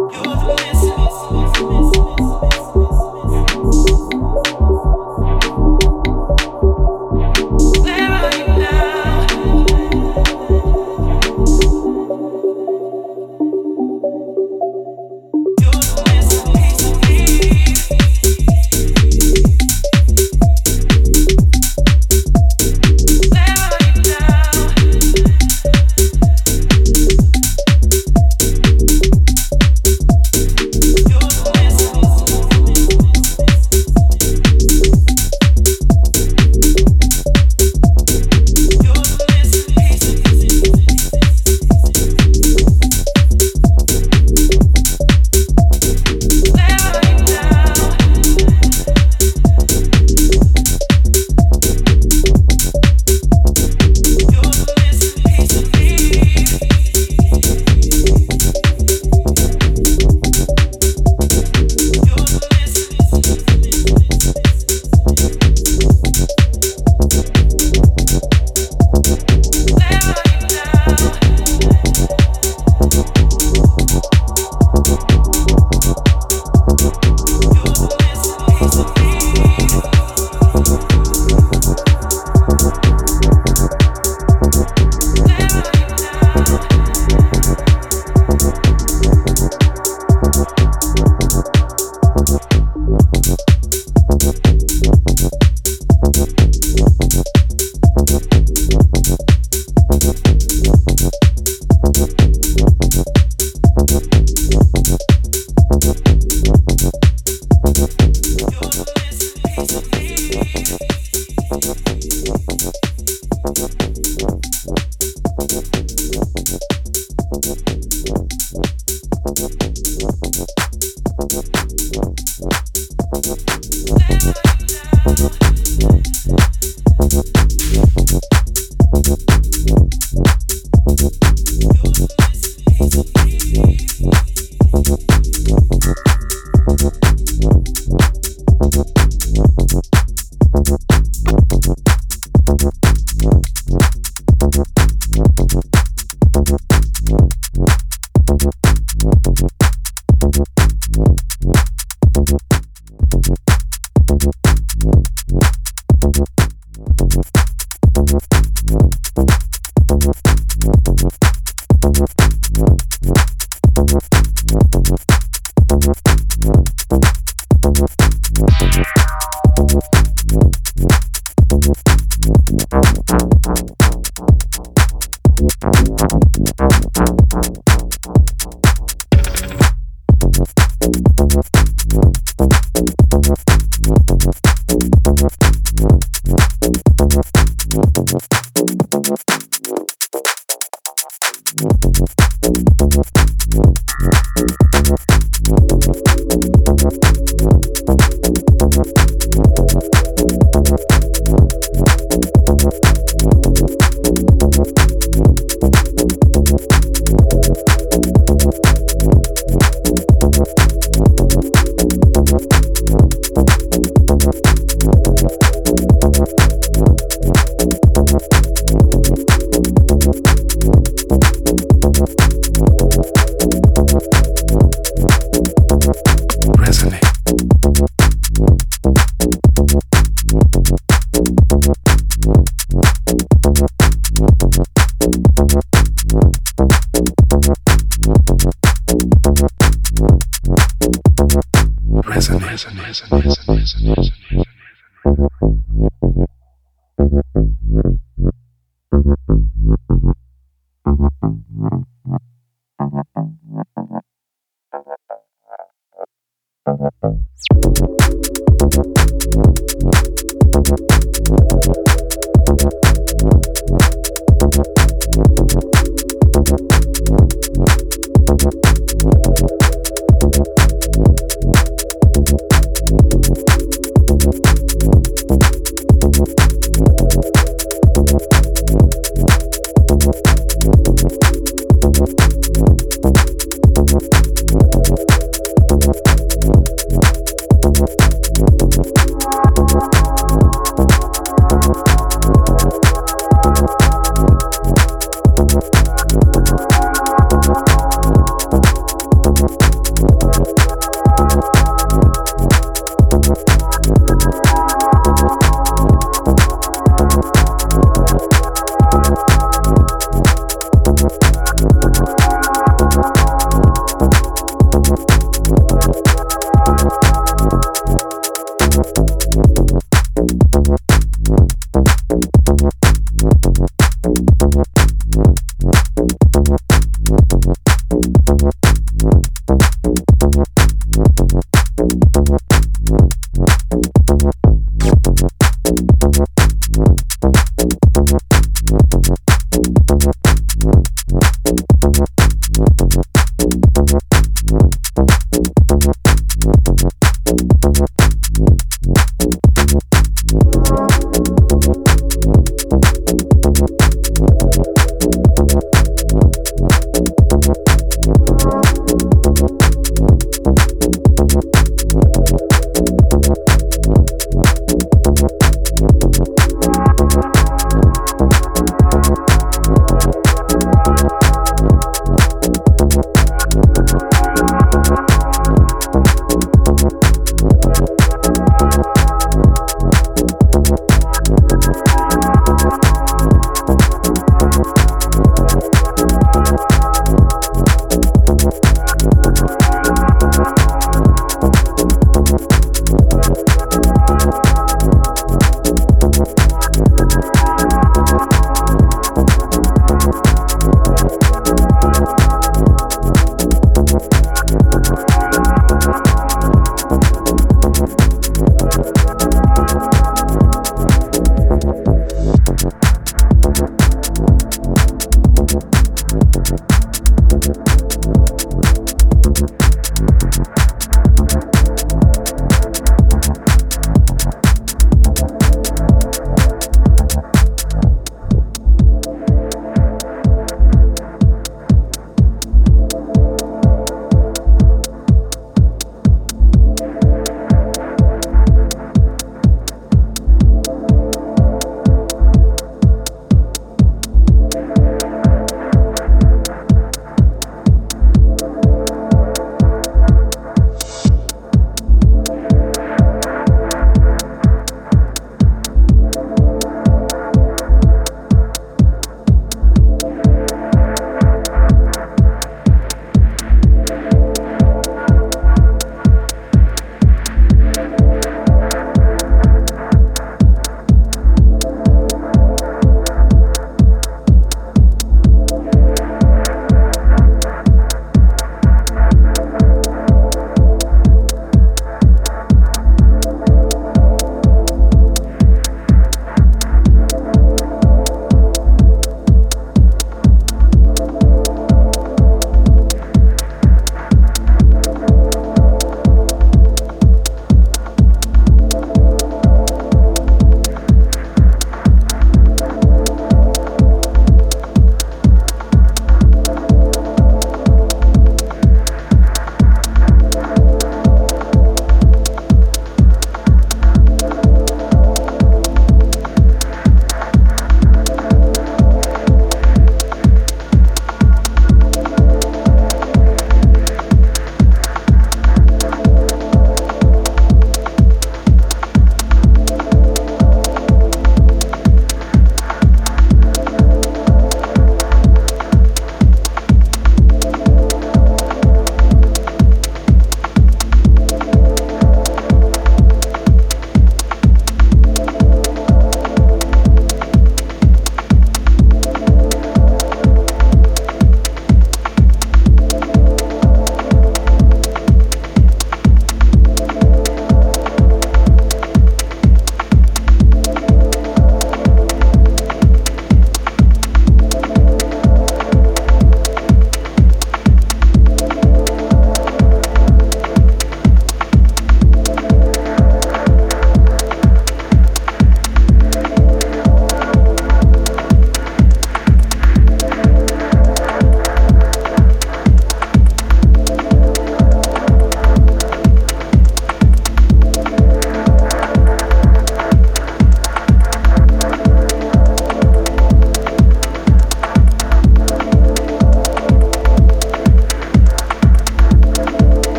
You're the missing.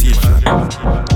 Ecological